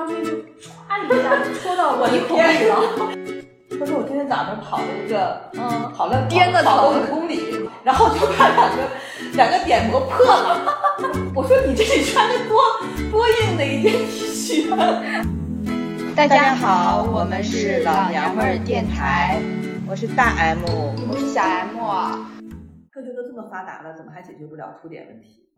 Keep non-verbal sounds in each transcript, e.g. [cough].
刚出去就唰一下就戳到我鼻孔里了。他说我今天早上跑了一个，嗯，跑了颠的跑了五公里，然后就把两个两个点磨破了。[laughs] 我说你这里穿的多多硬的一件 T 恤啊！大家好，我们是老娘们儿电台，我是大 M，我是小 M。科学都这么发达了，怎么还解决不了凸点问题？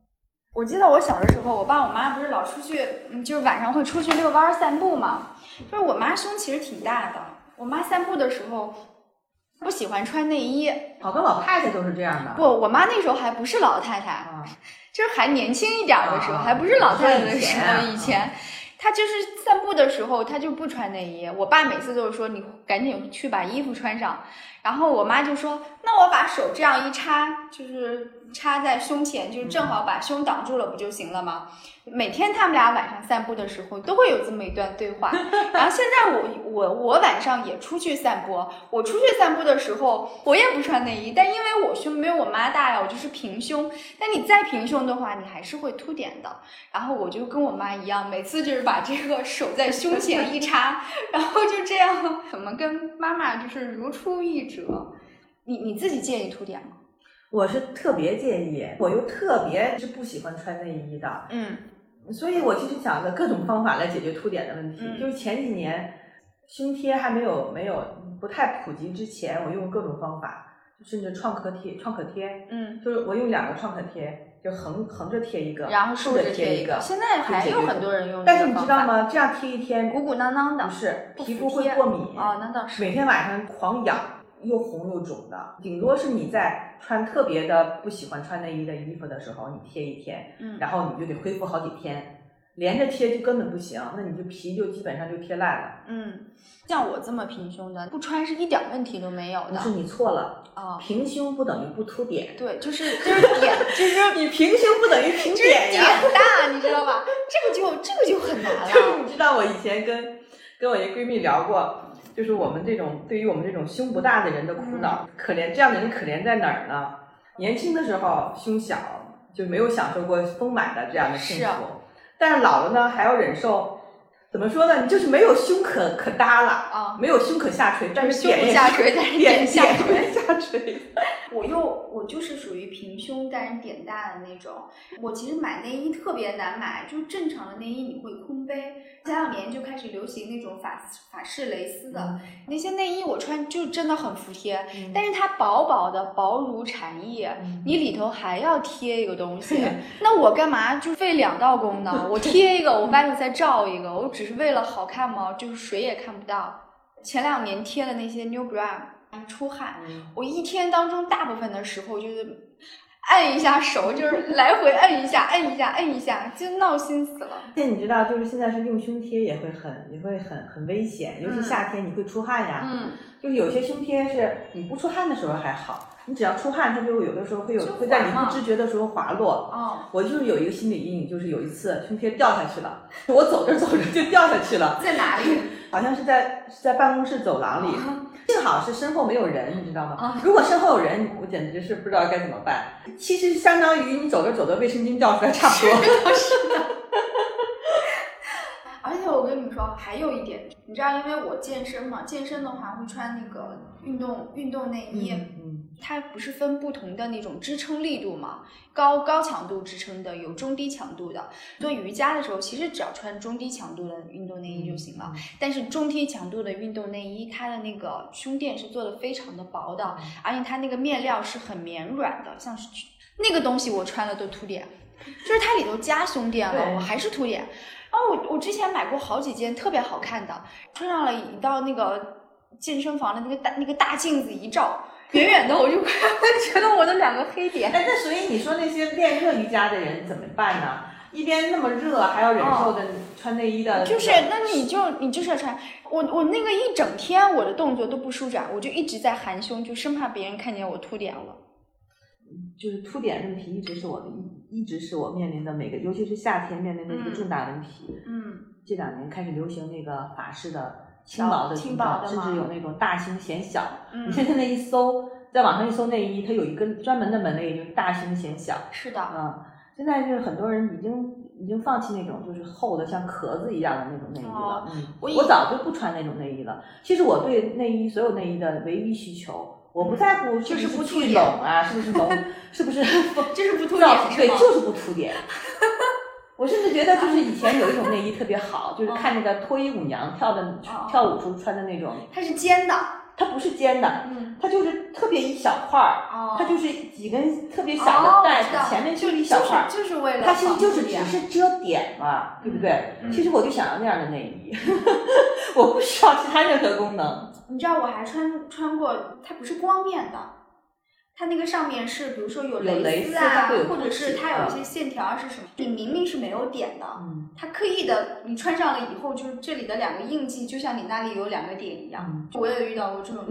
我记得我小的时候，我爸我妈不是老出去，嗯，就是晚上会出去遛弯儿散步嘛。就是我妈胸其实挺大的，我妈散步的时候不喜欢穿内衣。好多老太太都是这样的。不，我妈那时候还不是老太太，啊，就是还年轻一点儿的时候，啊还不是老太太的时候，以前啊以前。她就是散步的时候，她就不穿内衣。我爸每次都是说你赶紧去把衣服穿上，然后我妈就说那我把手这样一插，就是插在胸前，就是正好把胸挡住了，不就行了吗？每天他们俩晚上散步的时候都会有这么一段对话。[laughs] 然后现在我我我晚上也出去散步，我出去散步的时候我也不穿内衣，但因为我胸没有我妈大呀，我就是平胸。但你再平胸的话，你还是会凸点的。然后我就跟我妈一样，每次就是把这个手在胸前一插，然后就这样，[laughs] 怎么跟妈妈就是如出一辙。你你自己介意凸点吗？我是特别介意，我又特别是不喜欢穿内衣的，嗯所以我其实想着各种方法来解决凸点的问题。嗯就是前几年胸贴还没有没有不太普及之前，我用各种方法，甚至创可贴、创可贴，嗯，就是我用两个创可贴，就横横着贴一个，然后竖着着贴一个。现在还有很多人用但是你知道吗？这样贴一天，鼓鼓囊囊的不，是皮肤会过敏哦，那倒是。每天晚上狂痒，又红又肿的。顶多是你在穿特别的不喜欢穿内衣的衣服的时候，你贴一天，嗯，然后你就得恢复好几天。连着贴就根本不行，那你就皮就基本上就贴烂了。嗯，像我这么平胸的，不穿是一点问题都没有的。不是你错了，啊、平胸不等于不凸点，对，就是就是点，就是 [laughs] 你平胸不等于平点呀点。大，你知道吧？这个就这个就很难就是了。[laughs] 你知道我以前跟跟我一个闺蜜聊过，就是我们这种对于我们这种胸不大的人的苦恼，可怜这样的人可怜在哪儿呢？年轻的时候胸小，就没有享受过丰满的这样的幸福，但是老了呢，还要忍受。怎么说呢？你就是没有胸可可搭了，啊没有胸可下垂，但是胸不下垂，但是点点下垂。下垂。[laughs] 我又我就是属于平胸但是点大的那种。我其实买内衣特别难买，就是正常的内衣你会空杯。前两年就开始流行那种法法式蕾丝的、那些内衣，我穿就真的很服帖，嗯但是它薄薄的，薄如蝉翼，嗯你里头还要贴一个东西，那我干嘛就费两道工呢？我贴一个，我外头再罩一个，我只是为了好看吗？就是谁也看不到。前两年贴的那些 New Bra，出汗，嗯我一天当中大部分的时候就是按一下手，就是来回按一下，按一下，按一下，就闹心死了。现在你知道，就是现在是用胸贴也会很也会很很危险，尤其嗯夏天你会出汗呀。嗯，就是有些胸贴是你不出汗的时候还好，你只要出汗，它就有的时候会有会在你不知觉的时候滑落。哦，我就是有一个心理阴影，就是有一次胸贴掉下去了，[laughs] 我走着走着就掉下去了，在哪里？[laughs] 好像是在是在办公室走廊里，幸好是身后没有人，你知道吗啊？如果身后有人，我简直是不知道该怎么办。其实相当于你走着走着卫生巾掉出来差不多。[laughs] 而且我跟你们说，还有一点，你知道，因为我健身嘛，健身的话会穿那个运动运动内衣。嗯它不是分不同的那种支撑力度嘛，高高强度支撑的，有中低强度的。做瑜伽的时候，其实只要穿中低强度的运动内衣就行了。但是中低强度的运动内衣，它的那个胸垫是做的非常的薄的，而且它那个面料是很绵软的，像是那个东西我穿了都凸点，就是它里头加胸垫了，我还是凸点。然后我我之前买过好几件特别好看的，穿上了一到那个健身房的那个大那个大镜子一照，远远的我就觉得我的两个黑点。哎，那所以你说那些练热瑜伽的人怎么办呢？一边那么热，还要忍受的穿内衣的，就是，那你就你就是要穿我我那个一整天我的动作都不舒展，我就一直在含胸，就生怕别人看见我凸点了。就是凸点问题一直是我的一一直是我面临的每个，尤其是夏天面临的一个嗯重大问题。嗯，这两年开始流行那个法式的轻薄的轻薄的甚至有那种大型显小。嗯你现在一搜，在网上一搜内衣，它有一个专门的门类，就是大型显小。是的，嗯，现在就是很多人已经已经放弃那种就是厚的像壳子一样的那种内衣了。哦嗯，我我早就不穿那种内衣了。其实我对内衣所有内衣的唯一需求，我不在乎就是不凸点拢啊，是不是 [laughs] 隆，是不是就是不凸点是对，就是不凸点。我甚至觉得，就是以前有一种内衣特别好，就是看那个脱衣舞娘跳的哦跳舞时候穿的那种，它是尖的，它不是尖的，嗯，它就是特别一小块儿，哦，它就是几根特别小哦的带子前面就一小块儿，就是就是为了它其实就是只是遮点嘛，对不对？嗯。其实我就想要那样的内衣，[laughs] 我不需要其他任何功能。你知道我还穿穿过，它不是光面的，它那个上面是比如说有有蕾丝啊，或者是它有一啊些线条是什么，你明明是没有点的，嗯它刻意的，你穿上了以后，就是这里的两个印记，就像你那里有两个点一样。嗯我也遇到过这种。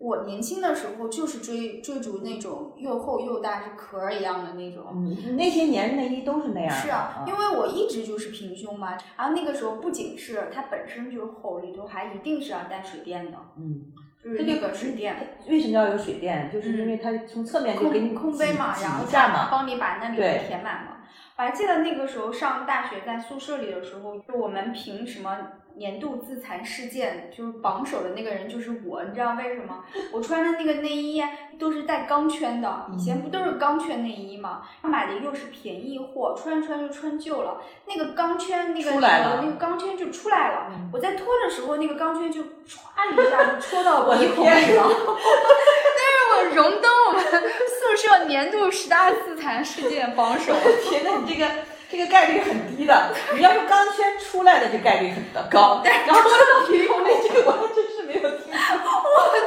我年轻的时候就是追追逐那种又厚又大，是壳儿一样的那种。嗯，那些年内衣都是那样。是啊，因为我一直就是平胸嘛，然后那个时候不仅是它本身就是厚，里头还一定是要带水垫的，嗯，就是那个水电。为什么要有水电？就是因为它从侧面就给你空空杯嘛，挤然后挤一下。帮你把那里填满嘛。我还记得那个时候上大学在宿舍里的时候，就我们凭什么年度自残事件，就是榜首的那个人就是我，你知道为什么？[laughs] 我穿的那个内衣啊都是带钢圈的，以前不都是钢圈内衣吗？买的又是便宜货，穿着穿就穿旧了，那个钢圈那个那个钢圈就出来了。嗯我在脱的时候，那个钢圈就唰一下就戳到我的鼻孔里了。[laughs] 但是我荣登我们宿舍年度十大自残事件榜首。天呐，你这个这个概率很低的。你要是钢圈出来的，这概率很高。[laughs] 然后说到鼻孔里，这个我还真是没有听过。[laughs] 我对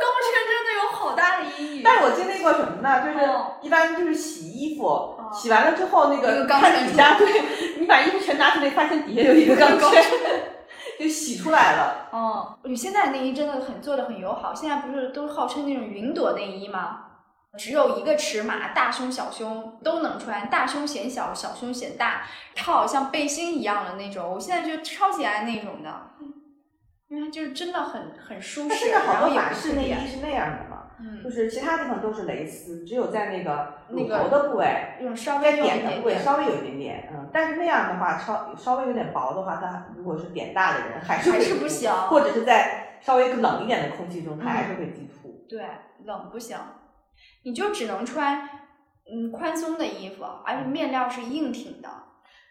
钢圈真的有好大的阴影。但是我经历过什么呢？就是哦一般就是洗衣服，洗完了之后那那个看底下，对你把衣服全拿出来，发现底下有一个钢圈，[laughs] 就洗出来了。哦，你现在内衣真的很做的很友好，现在不是都号称那种云朵内衣吗？只有一个尺码，大胸小胸都能穿，大胸显小，小胸显大，套像背心一样的那种。我现在就超级爱那种的，因为它就是真的很很舒适，它现在好多法式。内衣是那样的嘛，嗯，就是其他地方都是蕾丝，只有在那个乳那个头的部位。用稍微用点的部位。稍微有一点点，嗯，但是那样的话，稍稍微有点薄的话，它如果是点大的人，还是不行或者是在稍微冷一点的空气中，它还是会激突。对，冷不行，你就只能穿嗯宽松的衣服，而且面料是硬挺的。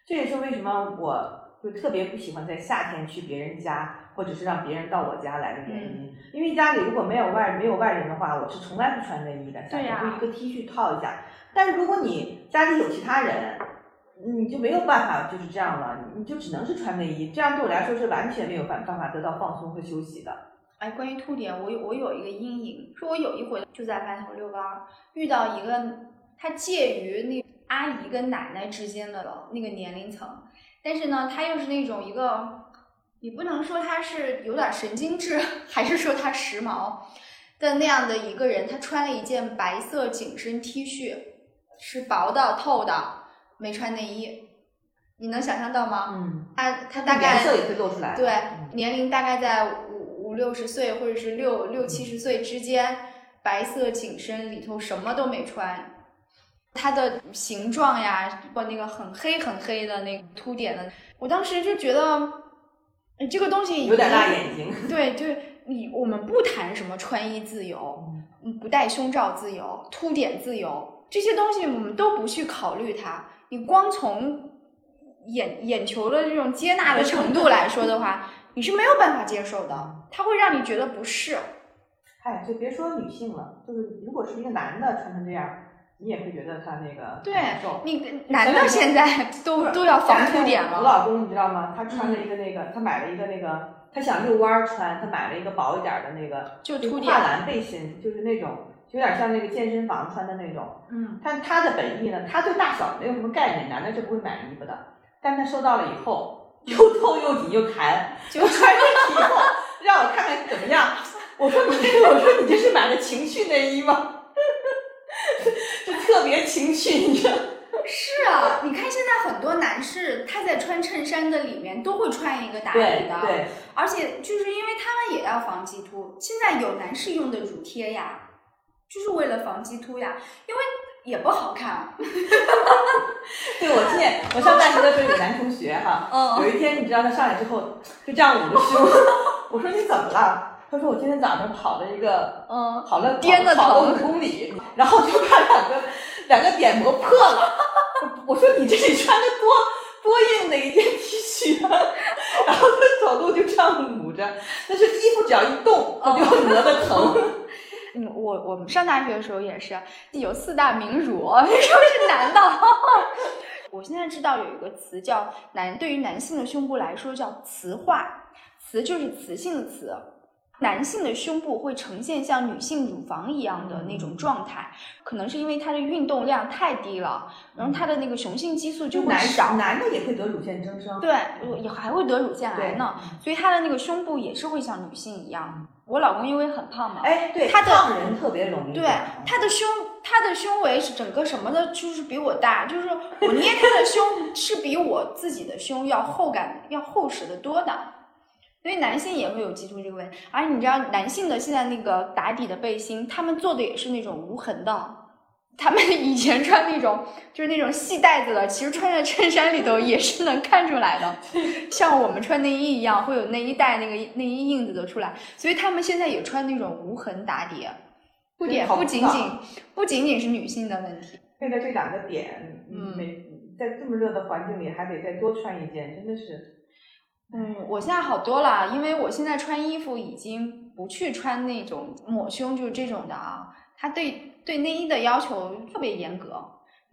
这也是为什么我就特别不喜欢在夏天去别人家，或者是让别人到我家来的原嗯因。因为家里如果没有外没有外人的话，我是从来不穿内衣的，夏对呀天就一个 T 恤套一下。但是如果你家里有其他人，你就没有办法就是这样了，你就只能是穿内衣，这样对我来说是完全没有办办法得到放松和休息的。哎，关于凸点，我有我有一个阴影，说我有一回就在外头遛弯儿，遇到一个他介于那阿姨跟奶奶之间的那个年龄层，但是呢，他又是那种一个，你不能说他是有点神经质，[laughs] 还是说他时髦的那样的一个人，他穿了一件白色紧身 T 恤，是薄的透的，没穿内衣，你能想象到吗？嗯，他他大概颜色也会露出来。对嗯，年龄大概在六十岁或者是六六七十岁之间，白色紧身里头什么都没穿，它的形状呀，或那个很黑很黑的那个凸点的，我当时就觉得，呃这个东西有点辣眼睛。对，就是你我们不谈什么穿衣自由，嗯，不戴胸罩自由、凸点自由这些东西，我们都不去考虑它。你光从眼眼球的这种接纳的程度来说的话，你是没有办法接受的，它会让你觉得不适。哎，就别说女性了，就是如果是一个男的穿成这样，你也会觉得他那个对。你男的现在 [laughs] 都都要防凸点我了，老公你知道吗？他穿了一个那个，他买了一个那个，他想遛弯儿穿，他买了一个薄一点儿的那个，就秃点。跨栏背心，就是那种有点像那个健身房穿的那种。嗯，但他的本意呢，他对大小没有什么概念，男的是不会买衣服的。但他收到了以后，又透又紧又弹，就我穿上去以后，让我看看怎么样。我说你，我说你这是买的情趣内衣吗？[laughs] 就特别情趣，你知道。是啊，你看现在很多男士他在穿衬衫的里面都会穿一个打底的，对，而且就是因为他们也要防激突，现在有男士用的乳贴呀，就是为了防激突呀。因为也不好看。[laughs] 对，我今年我上大学的时候有个男同学哈，嗯有一天你知道他上来之后就这样捂着胸，[laughs] 我说你怎么了？他说我今天早上跑了一个，嗯，跑了颠的跑了五公里，然后就把两个两个点磨破了。我说你这里穿的多多硬的一件 T 恤啊，[laughs] 然后他走路就这样捂着，但是衣服只要一动，他就磨得疼。嗯，嗯我我们上大学的时候也是有四大名乳，[laughs] 说是男的。[laughs] 我现在知道有一个词叫男，对于男性的胸部来说叫雌化，雌就是雌性的雌。男性的胸部会呈现像女性乳房一样的那种状态，可能是因为他的运动量太低了，然后他的那个雄性激素就会男少。男的也会得乳腺增生。对，也还会得乳腺癌呢，所以他的那个胸部也是会像女性一样。我老公因为很胖嘛，哎，对，他的胖人特别容易对他的胸，他的胸围是整个什么的，就是比我大，就是我捏他的胸 [laughs] 是比我自己的胸要厚感、要厚实的多的。所以男性也会有激突这个问题，而你知道男性的现在那个打底的背心，他们做的也是那种无痕的。他们以前穿那种就是那种细带子的，其实穿在衬衫里头也是能看出来的，[laughs] 像我们穿内衣一样，会有内衣带那个内衣印子的出来。所以他们现在也穿那种无痕打底，不点不仅仅不仅仅是女性的问题。现在这两个点，嗯每在这么热的环境里还得再多穿一件，真的是。嗯，我现在好多了，因为我现在穿衣服已经不去穿那种抹胸，就是这种的啊。他对对内衣的要求特别严格，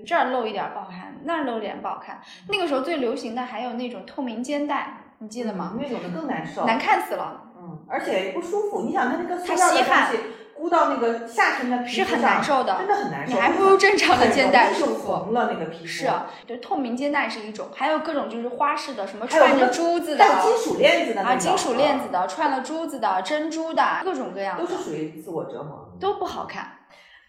这儿露一点不好看，那儿露一点不好看。那个时候最流行的还有那种透明肩带，你记得吗？那种的更难受，难看死了。嗯，而且不舒服。你想，它那个塑它料的吸汗东西箍到那个下身的皮是很难受的真的很难受。你还不如正常的肩带舒服红了那个皮肤。是，对，透明肩带是一种，还有各种就是花式的，什么串着珠子的，带金属链子的那啊，种金属链子的，串了珠子的，珍珠的，各种各样的都是属于自我折磨。都不好看。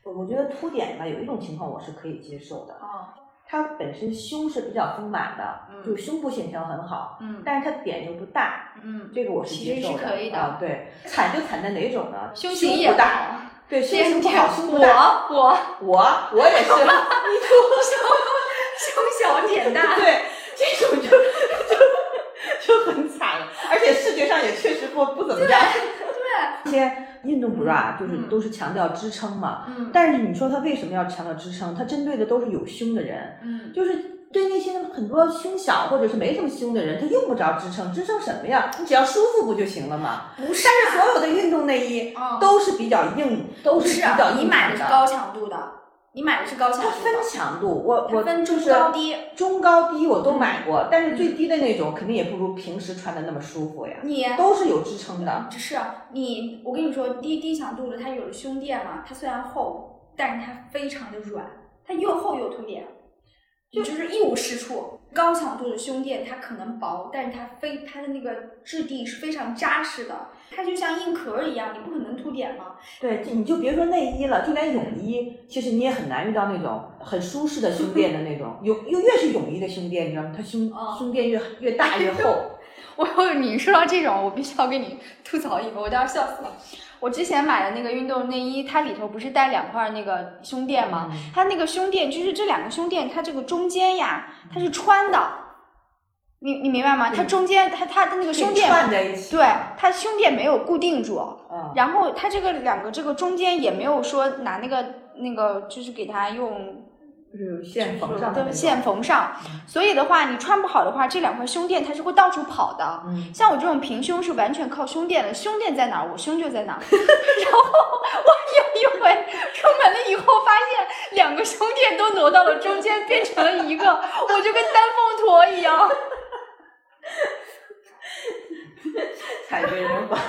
我我觉得凸点吧，有一种情况我是可以接受的，哦，它本身胸是比较丰满的，嗯就胸部线条很好，嗯但是它点又不大，嗯，这个我是其实接受是可以的啊。对，[laughs] 惨就惨在哪种呢？胸型也不大，对，胸型不好，胸不大。我我我我也是，[laughs] 你胸小点大，对，这种就 [laughs] 就就很惨了，而且视觉上也确实不不怎么样。些运动 bra 就是嗯。都是强调支撑嘛，嗯。但是你说它为什么要强调支撑？它针对的都是有胸的人，嗯，就是对那些很多胸小或者是没什么胸的人，他用不着支撑，支撑什么呀？你只要舒服不就行了吗？不是但是所有的运动内衣嗯都是比较硬，都是比较硬你买的的。是高强度的，你买的是高强度它分，强度，我我分中就是高低。中高低我都买过，但是最低的那种肯定也不如平时穿的那么舒服呀，你都是有支撑的。只是你，我跟你说，低低强度的它有了胸垫嘛，它虽然厚，但是它非常的软，它又厚又凸点，就就是一无是处。高强度的胸垫它可能薄，但是它非它的那个质地是非常扎实的，它就像硬壳儿一样，你不可能凸点嘛。对，就你就别说内衣了，就连泳衣，其实你也很难遇到那种很舒适的胸垫的那种。泳又越是泳衣的胸垫，你知道吗？它胸哦胸垫越越大越 [laughs] 厚。我我你说到这种，我必须要跟你吐槽一个，我都要笑死了。我之前买的那个运动内衣，它里头不是带两块那个胸垫吗？嗯它那个胸垫就是这两个胸垫，它这个中间呀，它是穿的，[laughs] 你你明白吗？它中间它它的那个胸垫，串在一起。对，它胸垫没有固定住，嗯，然后它这个两个这个中间也没有说拿那个那个就是给它用就是线缝上线。缝上，所以的话你穿不好的话，这两块胸垫它是会到处跑的。嗯，像我这种平胸是完全靠胸垫的，胸垫在哪儿，我胸就在哪儿。[laughs] 然后我有一回出门了以后，发现两个胸垫都挪到了中间，变成了一个，我就跟丹凤驼一样。惨绝人寰。[laughs]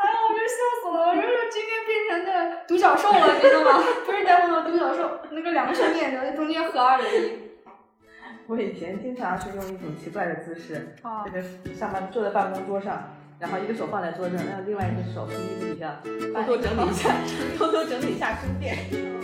哎呀，我就笑死了！我说今天变成那独角兽了，你知道吗？[laughs] 不是单凤驼，独角兽，那个两个胸垫的中间合二为一。我以前经常是用一种奇怪的姿势，啊这个上班坐在办公桌上，然后一个手放在桌上，然后另外一只手从衣服底下偷偷整理一下，[laughs] 偷偷整理一下书垫。